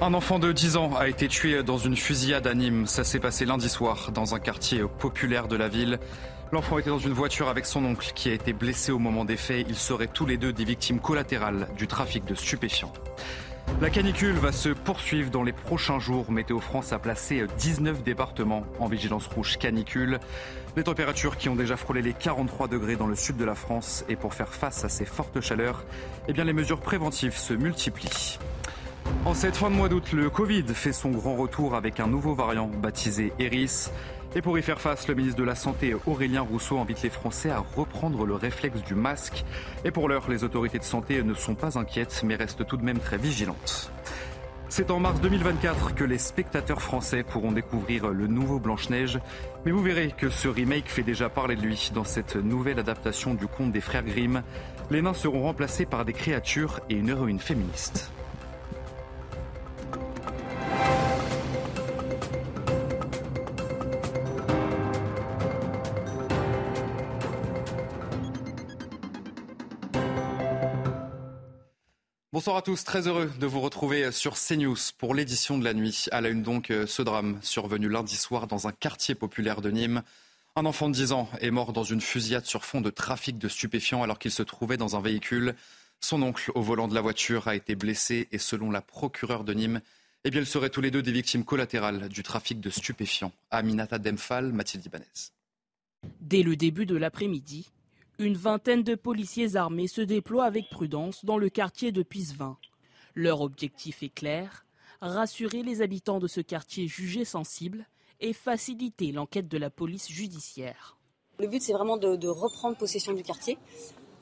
Un enfant de 10 ans a été tué dans une fusillade à Nîmes. Ça s'est passé lundi soir dans un quartier populaire de la ville. L'enfant était dans une voiture avec son oncle qui a été blessé au moment des faits. Ils seraient tous les deux des victimes collatérales du trafic de stupéfiants. La canicule va se poursuivre dans les prochains jours. Météo France a placé 19 départements en vigilance rouge canicule. Les températures qui ont déjà frôlé les 43 degrés dans le sud de la France. Et pour faire face à ces fortes chaleurs, eh bien les mesures préventives se multiplient. En cette fin de mois d'août, le Covid fait son grand retour avec un nouveau variant baptisé Eris. Et pour y faire face, le ministre de la Santé Aurélien Rousseau invite les Français à reprendre le réflexe du masque. Et pour l'heure, les autorités de santé ne sont pas inquiètes mais restent tout de même très vigilantes. C'est en mars 2024 que les spectateurs français pourront découvrir le nouveau Blanche-Neige. Mais vous verrez que ce remake fait déjà parler de lui dans cette nouvelle adaptation du conte des frères Grimm. Les nains seront remplacés par des créatures et une héroïne féministe. Bonsoir à tous, très heureux de vous retrouver sur CNews pour l'édition de la nuit. À la une donc ce drame survenu lundi soir dans un quartier populaire de Nîmes. Un enfant de 10 ans est mort dans une fusillade sur fond de trafic de stupéfiants alors qu'il se trouvait dans un véhicule. Son oncle au volant de la voiture a été blessé et selon la procureure de Nîmes, eh bien, ils seraient tous les deux des victimes collatérales du trafic de stupéfiants. Aminata Demphal, Mathilde Ibanez. Dès le début de l'après-midi, une vingtaine de policiers armés se déploient avec prudence dans le quartier de Pisevin. Leur objectif est clair, rassurer les habitants de ce quartier jugé sensible et faciliter l'enquête de la police judiciaire. Le but, c'est vraiment de, reprendre possession du quartier,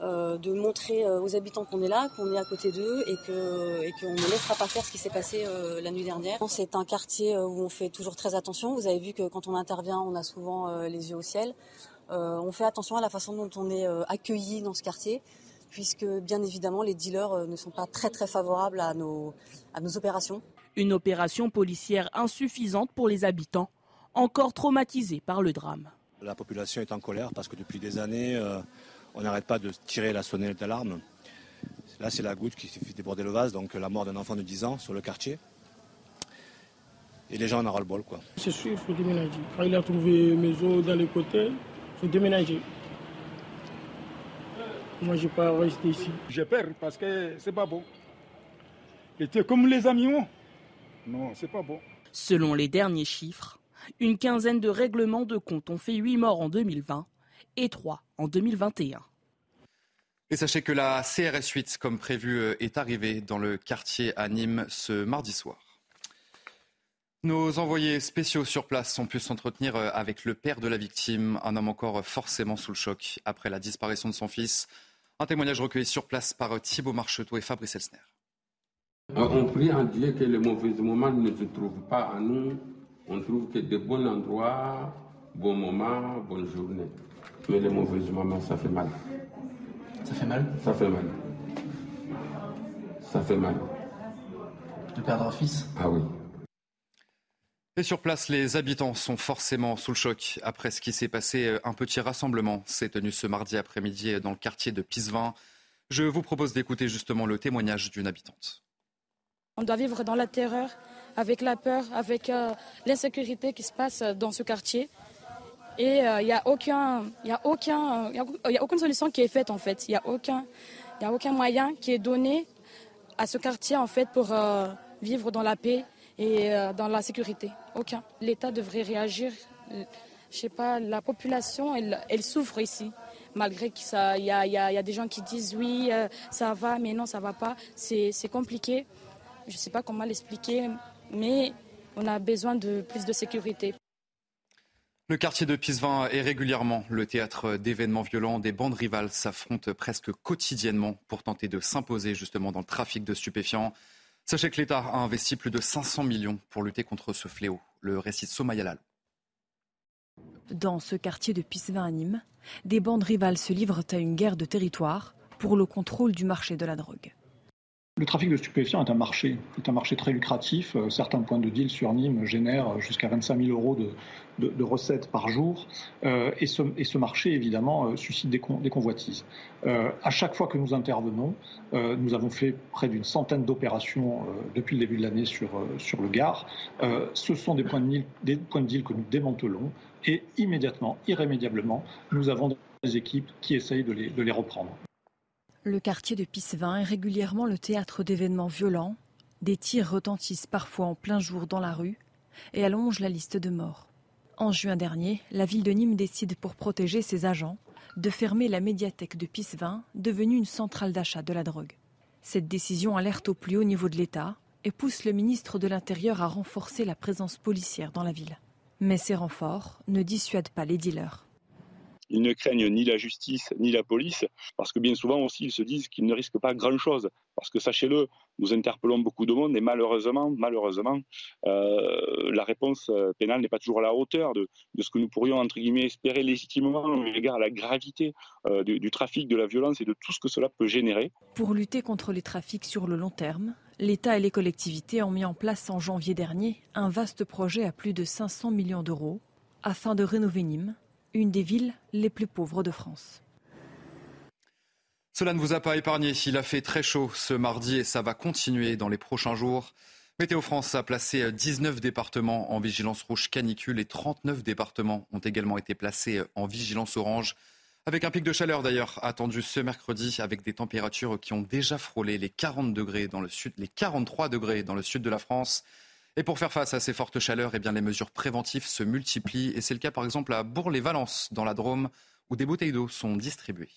euh, de montrer euh, aux habitants qu'on est là, qu'on est à côté d'eux et qu'on ne laissera pas faire ce qui s'est passé euh, la nuit dernière. C'est un quartier où on fait toujours très attention. Vous avez vu que quand on intervient, on a souvent les yeux au ciel. Euh, on fait attention à la façon dont on est euh, accueilli dans ce quartier, puisque bien évidemment les dealers euh, ne sont pas très très favorables à nos, à nos opérations. Une opération policière insuffisante pour les habitants, encore traumatisés par le drame. La population est en colère parce que depuis des années, on n'arrête pas de tirer la sonnette d'alarme. Là, c'est la goutte qui fait déborder le vase, donc la mort d'un enfant de 10 ans sur le quartier. Et les gens en auront le bol. Quoi. C'est sûr, il faut déménager. Quand il a trouvé maison dans les côtés, faut déménager. Moi, je ne pas rester ici. J'ai peur parce que c'est pas bon. Était comme les animaux. Non, c'est pas bon. Selon les derniers chiffres, une quinzaine de règlements de compte ont fait 8 morts en 2020 et 3 en 2021. Et sachez que la CRS 8, comme prévu, est arrivée dans le quartier à Nîmes ce mardi soir. Nos envoyés spéciaux sur place ont pu s'entretenir avec le père de la victime, un homme encore forcément sous le choc après la disparition de son fils. Un témoignage recueilli sur place par Thibault Marcheteau et Fabrice Elsner. On prie en Dieu que les mauvais moments ne se trouvent pas à nous. On trouve que de bons endroits, bons moments, bonnes journées. Mais les mauvais moments, ça fait mal. Ça fait mal? Ça fait mal. Ça fait mal. De perdre un fils? Ah oui. Et sur place, les habitants sont forcément sous le choc après ce qui s'est passé. Un petit rassemblement s'est tenu ce mardi après-midi dans le quartier de Pisevin. Je vous propose d'écouter justement le témoignage d'une habitante. On doit vivre dans la terreur, avec la peur, avec euh, l'insécurité qui se passe dans ce quartier. Et il euh, n'y a, a, aucun, y a, aucune solution qui est faite en fait. Il n'y a, aucun, a aucun moyen qui est donné à ce quartier en fait pour euh, vivre dans la paix et euh, dans la sécurité. Aucun. L'État devrait réagir. Je sais pas, la population, elle, elle souffre ici. Malgré qu'il y, y, y a, des gens qui disent oui, euh, ça va, mais non, ça va pas. C'est compliqué. Je ne sais pas comment l'expliquer, mais on a besoin de plus de sécurité. Le quartier de Pisevin est régulièrement le théâtre d'événements violents. Des bandes rivales s'affrontent presque quotidiennement pour tenter de s'imposer justement dans le trafic de stupéfiants. Sachez que l'État a investi plus de 500 millions pour lutter contre ce fléau. Le récit de. Dans ce quartier de Pisevin à Nîmes, des bandes rivales se livrent à une guerre de territoire pour le contrôle du marché de la drogue. Le trafic de stupéfiants est un marché, est un marché très lucratif. Euh, certains points de deal sur Nîmes génèrent jusqu'à 25 000 euros de, recettes par jour. Euh, et, ce, marché, évidemment, euh, suscite des, convoitises. à chaque fois que nous intervenons, nous avons fait près d'une centaine d'opérations depuis le début de l'année sur, le Gard. ce sont des points de deal que nous démantelons et immédiatement, irrémédiablement, nous avons des équipes qui essayent de les reprendre. Le quartier de Pissevin est régulièrement le théâtre d'événements violents. Des tirs retentissent parfois en plein jour dans la rue et allongent la liste de morts. En juin dernier, la ville de Nîmes décide pour protéger ses agents de fermer la médiathèque de Pissevin, devenue une centrale d'achat de la drogue. Cette décision alerte au plus haut niveau de l'État et pousse le ministre de l'Intérieur à renforcer la présence policière dans la ville. Mais ces renforts ne dissuadent pas les dealers. Ils ne craignent ni la justice ni la police, parce que bien souvent aussi ils se disent qu'ils ne risquent pas grand-chose. Parce que sachez-le, nous interpellons beaucoup de monde et malheureusement, malheureusement, euh, la réponse euh, pénale n'est pas toujours à la hauteur de, ce que nous pourrions entre guillemets espérer légitimement au regard à la gravité euh, du, du trafic, de la violence et de tout ce que cela peut générer. Pour lutter contre les trafics sur le long terme, l'État et les collectivités ont mis en place en janvier dernier un vaste projet à plus de 500 millions d'euros afin de rénover Nîmes une des villes les plus pauvres de France. Cela ne vous a pas épargné. Il a fait très chaud ce mardi et ça va continuer dans les prochains jours. Météo France a placé 19 départements en vigilance rouge canicule et 39 départements ont également été placés en vigilance orange. Avec un pic de chaleur d'ailleurs attendu ce mercredi avec des températures qui ont déjà frôlé les 40 degrés dans le sud, les 43 degrés dans le sud de la France. Et pour faire face à ces fortes chaleurs, eh bien, les mesures préventives se multiplient. Et c'est le cas par exemple à Bourg-les-Valences, dans la Drôme, où des bouteilles d'eau sont distribuées.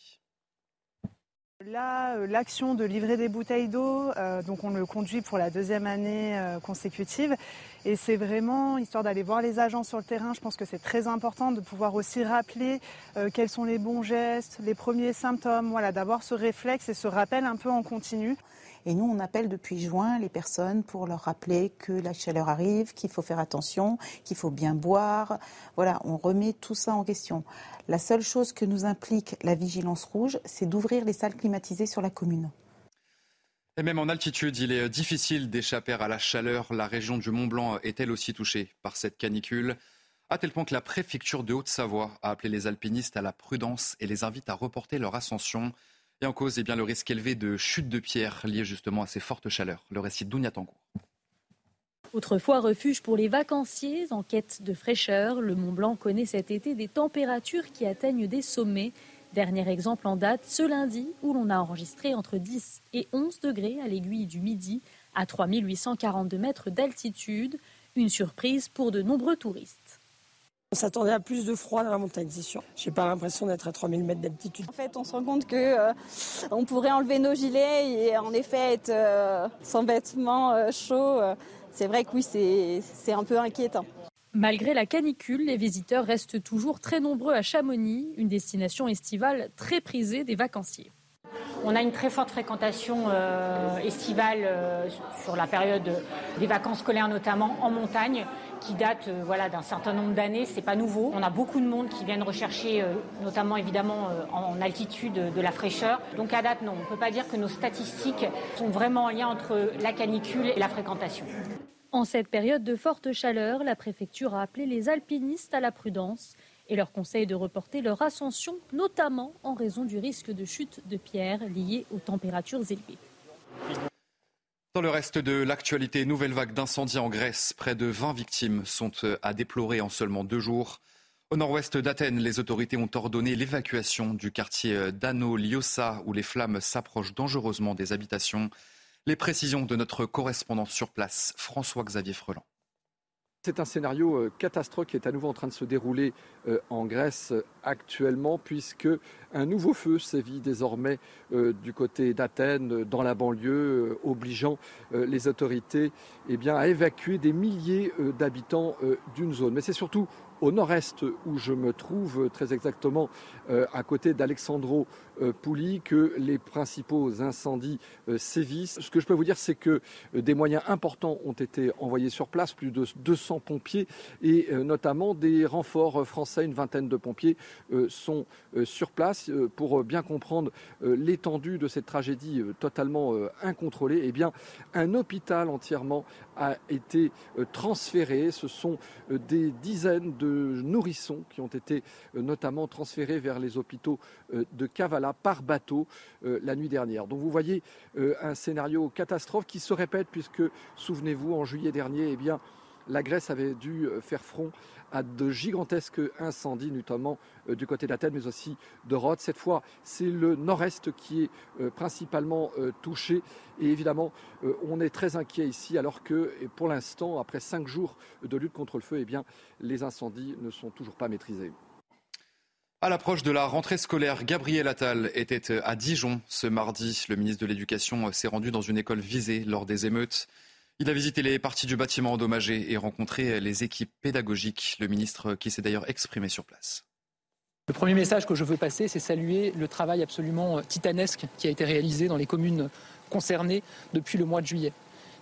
Là, euh, l'action de livrer des bouteilles d'eau, euh, donc on le conduit pour la deuxième année euh, consécutive. Et c'est vraiment, histoire d'aller voir les agents sur le terrain, je pense que c'est très important de pouvoir aussi rappeler quels sont les bons gestes, les premiers symptômes, voilà, d'avoir ce réflexe et ce rappel un peu en continu. Et nous, on appelle depuis juin les personnes pour leur rappeler que la chaleur arrive, qu'il faut faire attention, qu'il faut bien boire. Voilà, on remet tout ça en question. La seule chose que nous implique la vigilance rouge, c'est d'ouvrir les salles climatisées sur la commune. Et même en altitude, il est difficile d'échapper à la chaleur. La région du Mont Blanc est elle aussi touchée par cette canicule, à tel point que la préfecture de Haute-Savoie a appelé les alpinistes à la prudence et les invite à reporter leur ascension. Et en cause, eh bien, le risque élevé de chute de pierre lié justement à ces fortes chaleurs. Le récit d'Ounia Autrefois refuge pour les vacanciers en quête de fraîcheur, le Mont Blanc connaît cet été des températures qui atteignent des sommets. Dernier exemple en date, ce lundi, où l'on a enregistré entre 10 et 11 degrés à l'aiguille du Midi, à 3842 mètres d'altitude. Une surprise pour de nombreux touristes. On s'attendait à plus de froid dans la montagne, c'est sûr. J'ai pas l'impression d'être à 3000 mètres d'altitude. En fait, on se rend compte que euh, on pourrait enlever nos gilets et en effet être euh, sans vêtements euh, chauds. c'est vrai que oui, c'est un peu inquiétant. Malgré la canicule, les visiteurs restent toujours très nombreux à Chamonix, une destination estivale très prisée des vacanciers. On a une très forte fréquentation estivale sur la période des vacances scolaires notamment en montagne qui date euh, voilà, d'un certain nombre d'années. C'est pas nouveau. On a beaucoup de monde qui viennent rechercher, euh, notamment évidemment euh, en altitude, de la fraîcheur. Donc à date, non, on ne peut pas dire que nos statistiques sont vraiment en lien entre la canicule et la fréquentation. En cette période de forte chaleur, la préfecture a appelé les alpinistes à la prudence et leur conseille de reporter leur ascension, notamment en raison du risque de chute de pierres liées aux températures élevées. Dans le reste de l'actualité, nouvelle vague d'incendies en Grèce. Près de 20 victimes sont euh, à déplorer en seulement deux jours. Au nord-ouest d'Athènes, les autorités ont ordonné l'évacuation du quartier euh, d'Ano Liossa, où les flammes s'approchent dangereusement des habitations. Les précisions de notre correspondant sur place, François-Xavier Freland. C'est un scénario euh, catastrophe qui est à nouveau en train de se dérouler euh, en Grèce actuellement, puisque un nouveau feu sévit désormais euh, du côté d'Athènes, dans la banlieue, obligeant les autorités eh à évacuer des milliers d'habitants d'une zone. Mais c'est surtout au nord-est où je me trouve, très exactement à côté d'Alexandro Pouli, que les principaux incendies sévissent. Ce que je peux vous dire, c'est que des moyens importants ont été envoyés sur place, plus de 200 pompiers et notamment des renforts français, une vingtaine de pompiers sont sur place pour bien comprendre l'étendue de cette tragédie totalement incontrôlée. Eh un hôpital entièrement a été transféré. Ce sont des dizaines de nourrissons qui ont été notamment transférés vers les hôpitaux de Kavala par bateau la nuit dernière. Donc vous voyez un scénario catastrophe qui se répète puisque, souvenez-vous, en juillet dernier, eh la Grèce avait dû faire front à de gigantesques incendies, notamment euh, du côté d'Athènes, mais aussi de Rhodes. Cette fois, c'est le nord-est qui est euh, principalement euh, touché. Et évidemment, on est très inquiet ici, alors que pour l'instant, après cinq jours de lutte contre le feu, eh les incendies ne sont toujours pas maîtrisés. À l'approche de la rentrée scolaire, Gabriel Attal était à Dijon ce mardi. Le ministre de l'Éducation s'est rendu dans une école visée lors des émeutes. Il a visité les parties du bâtiment endommagées et rencontré les équipes pédagogiques. Le ministre qui s'est d'ailleurs exprimé sur place. Le premier message que je veux passer, c'est saluer le travail absolument titanesque qui a été réalisé dans les communes concernées depuis le mois de juillet.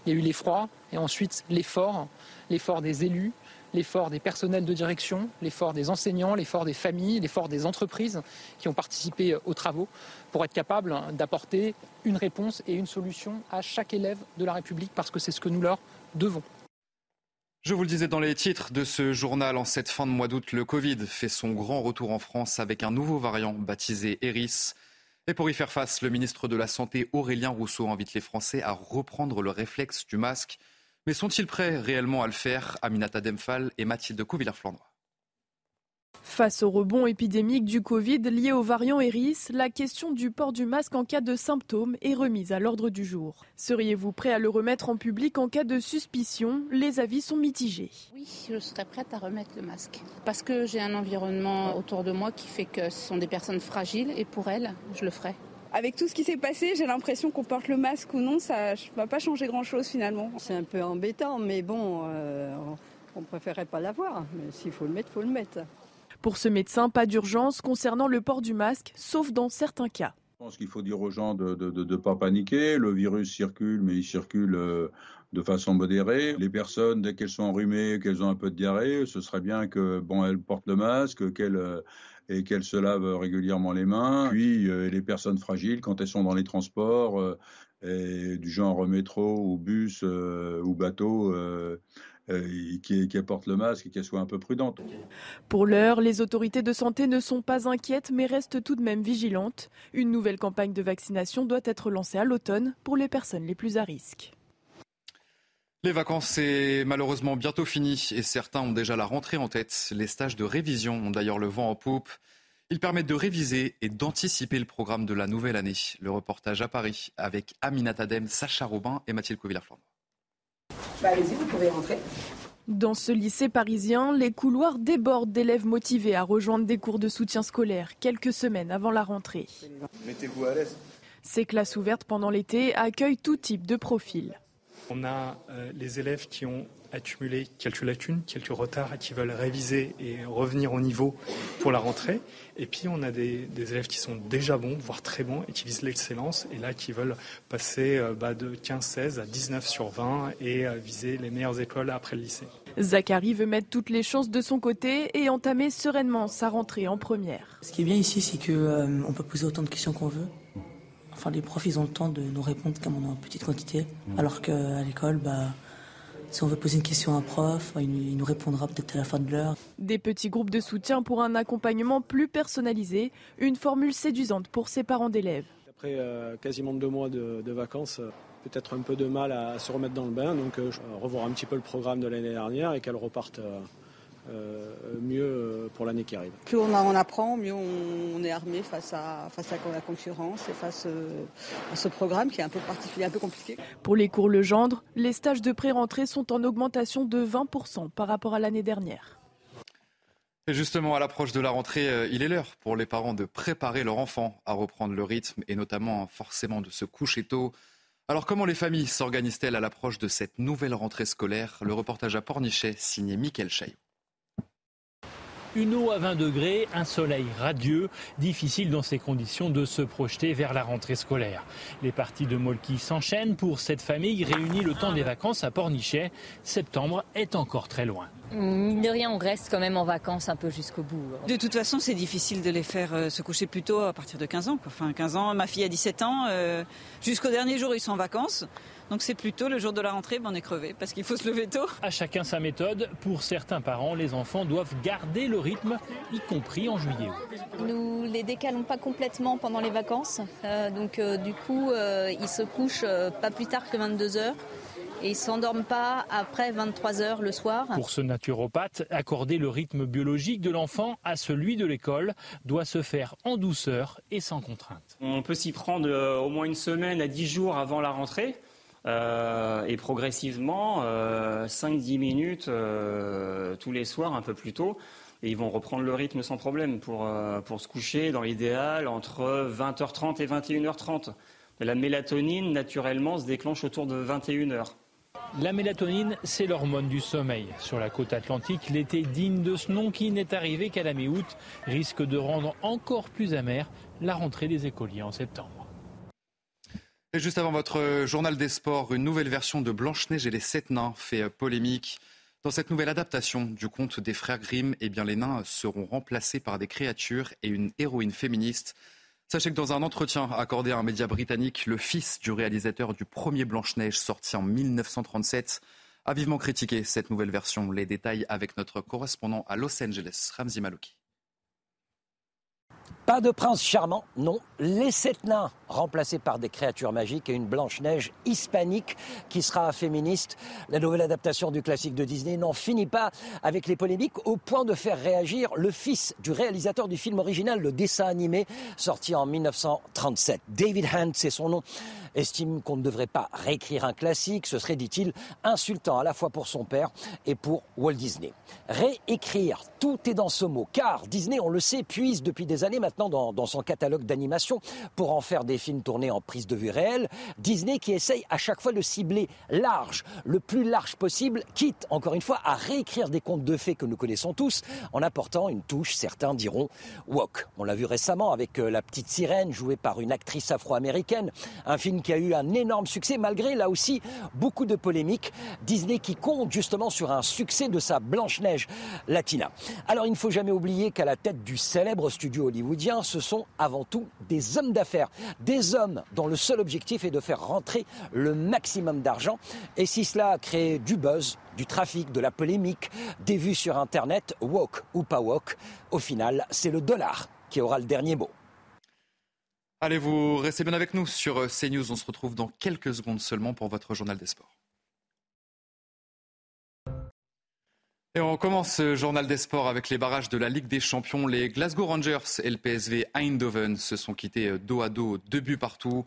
Il y a eu l'effroi et ensuite l'effort, l'effort des élus, l'effort des personnels de direction, l'effort des enseignants, l'effort des familles, l'effort des entreprises qui ont participé aux travaux pour être capables d'apporter une réponse et une solution à chaque élève de la République parce que c'est ce que nous leur devons. Je vous le disais dans les titres de ce journal, en cette fin de mois d'août, le Covid fait son grand retour en France avec un nouveau variant baptisé Eris. Et pour y faire face, le ministre de la Santé Aurélien Rousseau invite les Français à reprendre le réflexe du masque mais sont-ils prêts réellement à le faire Aminata Demphal et Mathilde Couvillard-Flandre. Face au rebond épidémique du Covid lié au variant Eris, la question du port du masque en cas de symptômes est remise à l'ordre du jour. Seriez-vous prêt à le remettre en public en cas de suspicion? Les avis sont mitigés. Oui, je serais prête à remettre le masque. Parce que j'ai un environnement autour de moi qui fait que ce sont des personnes fragiles et pour elles, je le ferai. Avec tout ce qui s'est passé, j'ai l'impression qu'on porte le masque ou non, ça ne va pas changer grand-chose finalement. C'est un peu embêtant, mais bon, euh, on préférerait pas l'avoir. Mais s'il faut le mettre, il faut le mettre. Pour ce médecin, pas d'urgence concernant le port du masque, sauf dans certains cas. Je pense qu'il faut dire aux gens de ne pas paniquer. Le virus circule, mais il circule euh, de façon modérée. Les personnes, dès qu'elles sont enrhumées, qu'elles ont un peu de diarrhée, ce serait bien que bon, elles portent le masque, qu'elles euh, et qu'elles se lavent régulièrement les mains. Puis euh, les personnes fragiles, quand elles sont dans les transports, euh, du genre métro ou bus euh, ou bateau, qui, qui le masque et qu'elles soient un peu prudentes. Pour l'heure, les autorités de santé ne sont pas inquiètes mais restent tout de même vigilantes. Une nouvelle campagne de vaccination doit être lancée à l'automne pour les personnes les plus à risque. Les vacances, c'est malheureusement bientôt fini et certains ont déjà la rentrée en tête. Les stages de révision ont d'ailleurs le vent en poupe. Ils permettent de réviser et d'anticiper le programme de la nouvelle année. Le reportage à Paris avec Aminat Adem, Sacha Robin et Mathilde Covillard-Flandre. Bah, allez-y, vous pouvez rentrer. Dans ce lycée parisien, les couloirs débordent d'élèves motivés à rejoindre des cours de soutien scolaire quelques semaines avant la rentrée. Mettez-vous à l'aise. Ces classes ouvertes pendant l'été accueillent tout type de profils. On a euh, les élèves qui ont accumulé quelques lacunes, quelques retards et qui veulent réviser et revenir au niveau pour la rentrée. Et puis on a des, élèves qui sont déjà bons, voire très bons, et qui visent l'excellence, et là qui veulent passer euh, bah, de 15-16 à 19 sur 20 et euh, viser les meilleures écoles après le lycée. Zachary veut mettre toutes les chances de son côté et entamer sereinement sa rentrée en première. Ce qui est bien ici, c'est qu'on on peut poser autant de questions qu'on veut. Enfin, les profs, ils ont le temps de nous répondre comme on est en petite quantité. Alors qu'à l'école, bah, si on veut poser une question à un prof, il nous répondra peut-être à la fin de l'heure. Des petits groupes de soutien pour un accompagnement plus personnalisé, une formule séduisante pour ses parents d'élèves. Après euh, quasiment deux mois de, vacances, euh, peut-être un peu de mal à, se remettre dans le bain, donc euh, revoir un petit peu le programme de l'année dernière et qu'elle reparte euh, mieux euh, pour l'année qui arrive. Plus on, en apprend, mieux on, est armé face à, face à la concurrence et face euh, à ce programme qui est un peu particulier, un peu compliqué. Pour les cours Legendre, les stages de pré-rentrée sont en augmentation de 20% par rapport à l'année dernière. Et justement, à l'approche de la rentrée, il est l'heure pour les parents de préparer leur enfant à reprendre le rythme et notamment forcément de se coucher tôt. Alors comment les familles s'organisent-elles à l'approche de cette nouvelle rentrée scolaire? Le reportage à Pornichet signé Mickaël Chaillot. Une eau à 20 degrés, un soleil radieux, difficile dans ces conditions de se projeter vers la rentrée scolaire. Les parties de Molki s'enchaînent pour cette famille réunie le temps des vacances à Pornichet. Septembre est encore très loin. Mine de rien, on reste quand même en vacances un peu jusqu'au bout. De toute façon, c'est difficile de les faire euh, se coucher plus tôt à partir de 15 ans. Enfin, 15 ans, ma fille a 17 ans. Euh, jusqu'au dernier jour, ils sont en vacances. Donc c'est plutôt le jour de la rentrée, ben on est crevé parce qu'il faut se lever tôt. À chacun sa méthode. Pour certains parents, les enfants doivent garder le rythme, y compris en juillet. Nous les décalons pas complètement pendant les vacances. Euh, donc du coup, ils se couchent pas plus tard que 22 heures et ils s'endorment pas après 23 heures le soir. Pour ce naturopathe, accorder le rythme biologique de l'enfant à celui de l'école doit se faire en douceur et sans contrainte. On peut s'y prendre euh, au moins une semaine à 10 jours avant la rentrée. Euh, et progressivement, 5-10 euh, minutes tous les soirs, un peu plus tôt. Et ils vont reprendre le rythme sans problème pour, pour se coucher, dans l'idéal, entre 20h30 et 21h30. La mélatonine, naturellement, se déclenche autour de 21h. La mélatonine, c'est l'hormone du sommeil. Sur la côte atlantique, l'été digne de ce nom qui n'est arrivé qu'à la mi-août risque de rendre encore plus amère la rentrée des écoliers en septembre. Et juste avant votre journal des sports, une nouvelle version de Blanche-Neige et les Sept Nains fait polémique. Dans cette nouvelle adaptation du conte des frères Grimm, eh bien, les nains seront remplacés par des créatures et une héroïne féministe. Sachez que dans un entretien accordé à un média britannique, le fils du réalisateur du premier Blanche-Neige sorti en 1937 a vivement critiqué cette nouvelle version. Les détails avec notre correspondant à Los Angeles, Ramzi Malouki. Pas de prince charmant, non. Les sept nains remplacés par des créatures magiques et une Blanche-Neige hispanique qui sera féministe. La nouvelle adaptation du classique de Disney n'en finit pas avec les polémiques au point de faire réagir le fils du réalisateur du film original, le dessin animé, sorti en 1937. David Hand, c'est son nom estime qu'on ne devrait pas réécrire un classique. Ce serait, dit-il, insultant à la fois pour son père et pour Walt Disney. Réécrire, tout est dans ce mot, car Disney, on le sait, puise depuis des années maintenant dans, dans son catalogue d'animation pour en faire des films tournés en prise de vue réelle. Disney qui essaye à chaque fois de cibler large, le plus large possible, quitte, encore une fois, à réécrire des contes de fées que nous connaissons tous, en apportant une touche, certains diront, woke. On l'a vu récemment avec euh, La Petite Sirène, jouée par une actrice afro-américaine, un film qui a eu un énorme succès, malgré là aussi beaucoup de polémiques. Disney qui compte justement sur un succès de sa Blanche-Neige latina. Alors il ne faut jamais oublier qu'à la tête du célèbre studio hollywoodien, ce sont avant tout des hommes d'affaires, des hommes dont le seul objectif est de faire rentrer le maximum d'argent. Et si cela crée du buzz, du trafic, de la polémique, des vues sur Internet, woke ou pas woke, au final, c'est le dollar qui aura le dernier mot. Allez, vous restez bien avec nous sur euh, CNews. On se retrouve dans quelques secondes seulement pour votre journal des sports. Et on commence ce journal des sports avec les barrages de la Ligue des Champions. Les Glasgow Rangers et le PSV Eindhoven se sont quittés euh, dos à dos, deux buts partout.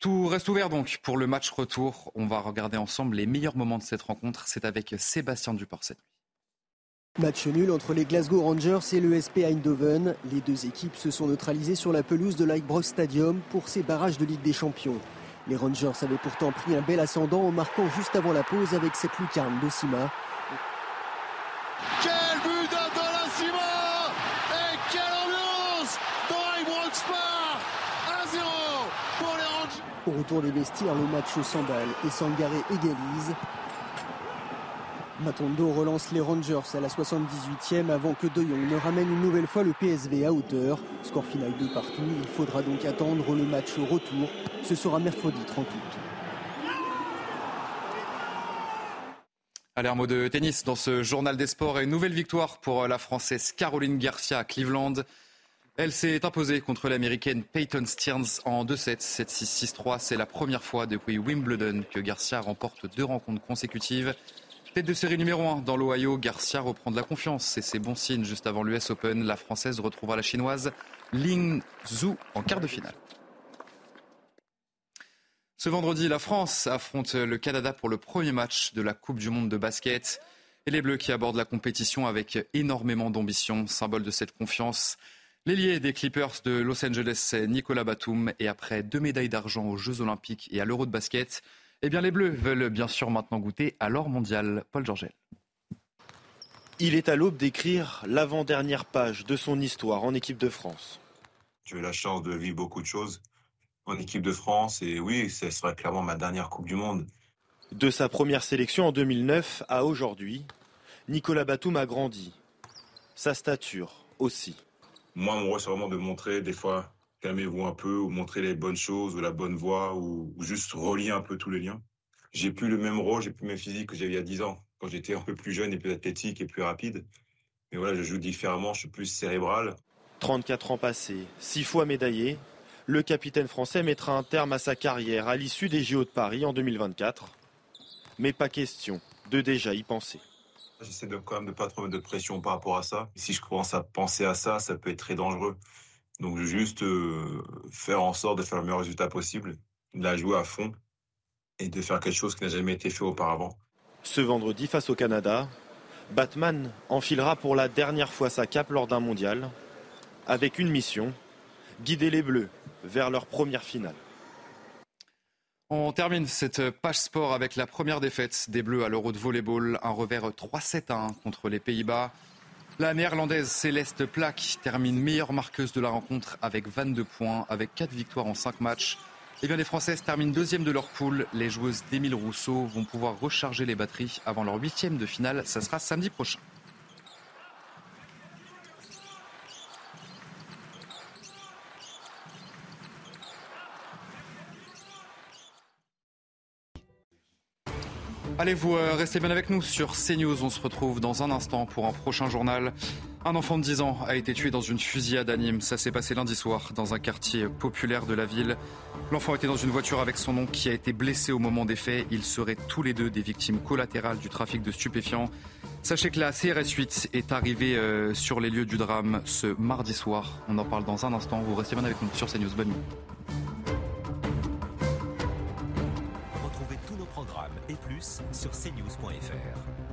Tout reste ouvert donc pour le match retour. On va regarder ensemble les meilleurs moments de cette rencontre. C'est avec Sébastien Duport cette nuit. Match nul entre les Glasgow Rangers et le SP Eindhoven. Les deux équipes se sont neutralisées sur la pelouse de l'Ibrox Stadium pour ces barrages de Ligue des Champions. Les Rangers avaient pourtant pris un bel ascendant en marquant juste avant la pause avec cette lucarne de Sima. Quel but Sima Et quelle ambiance dans Ibrox Park 1-0 pour les Rangers Au retour des vestiaires, le match s'emballe et Sangaré égalise. Matondo relance les Rangers à la 78e avant que De Jong ne ramène une nouvelle fois le PSV à hauteur. Score final de partout. Il faudra donc attendre le match retour. Ce sera mercredi 30 août. Allez, un mot de tennis dans ce journal des sports et une nouvelle victoire pour la Française Caroline Garcia à Cleveland. Elle s'est imposée contre l'Américaine Peyton Stearns en 2-7, 7-6, 6-3. C'est la première fois depuis Wimbledon que Garcia remporte deux rencontres consécutives. Tête de série numéro 1 dans l'Ohio, Garcia reprend de la confiance et c'est bon signe juste avant l'US Open. La Française retrouvera la Chinoise Ling Zhu en quart de finale. Ce vendredi, la France affronte le Canada pour le premier match de la Coupe du Monde de basket. Et les Bleus qui abordent la compétition avec énormément d'ambition, symbole de cette confiance. L'ailier des Clippers de Los Angeles, Nicolas Batum, et après deux médailles d'argent aux Jeux Olympiques et à l'Euro de basket, eh bien, les Bleus veulent bien sûr maintenant goûter à l'or mondial. Paul Georgel. Il est à l'aube d'écrire l'avant-dernière page de son histoire en équipe de France. J'ai eu la chance de vivre beaucoup de choses en équipe de France et oui, ce sera clairement ma dernière Coupe du Monde. De sa première sélection en 2009 à aujourd'hui, Nicolas Batum a grandi. Sa stature aussi. Moi, mon rôle, c'est vraiment de montrer des fois, calmez-vous un peu, ou montrer les bonnes choses, ou la bonne voie, ou, ou juste relier un peu tous les liens. J'ai plus le même rôle, j'ai plus le même physique que j'avais il y a 10 ans, quand j'étais un peu plus jeune et plus athlétique et plus rapide. Mais voilà, je joue différemment, je suis plus cérébral. 34 ans passés, 6 fois médaillé, le capitaine français mettra un terme à sa carrière à l'issue des JO de Paris en 2024. Mais pas question de déjà y penser. J'essaie de quand même de pas trop mettre de pression par rapport à ça. Si je commence à penser à ça, ça peut être très dangereux. Donc juste euh, faire en sorte de faire le meilleur résultat possible, de la jouer à fond et de faire quelque chose qui n'a jamais été fait auparavant. Ce vendredi face au Canada, Batman enfilera pour la dernière fois sa cape lors d'un mondial, avec une mission, guider les Bleus vers leur première finale. On termine cette page sport avec la première défaite des Bleus à l'Euro de volleyball, un revers 3-7 1 contre les Pays-Bas. La néerlandaise Céleste Plaque termine meilleure marqueuse de la rencontre avec 22 points, avec 4 victoires en 5 matchs. Eh bien, les Françaises terminent deuxième de leur poule. Les joueuses d'Émile Rousseau vont pouvoir recharger les batteries avant leur huitième de finale. Ça sera samedi prochain. Allez, vous euh, restez bien avec nous sur CNews. On se retrouve dans un instant pour un prochain journal. Un enfant de 10 ans a été tué dans une fusillade à Nîmes. Ça s'est passé lundi soir dans un quartier populaire de la ville. L'enfant était dans une voiture avec son oncle qui a été blessé au moment des faits. Ils seraient tous les deux des victimes collatérales du trafic de stupéfiants. Sachez que la CRS 8 est arrivée euh, sur les lieux du drame ce mardi soir. On en parle dans un instant. Vous restez bien avec nous sur CNews. Bonne nuit. Sur cnews.fr.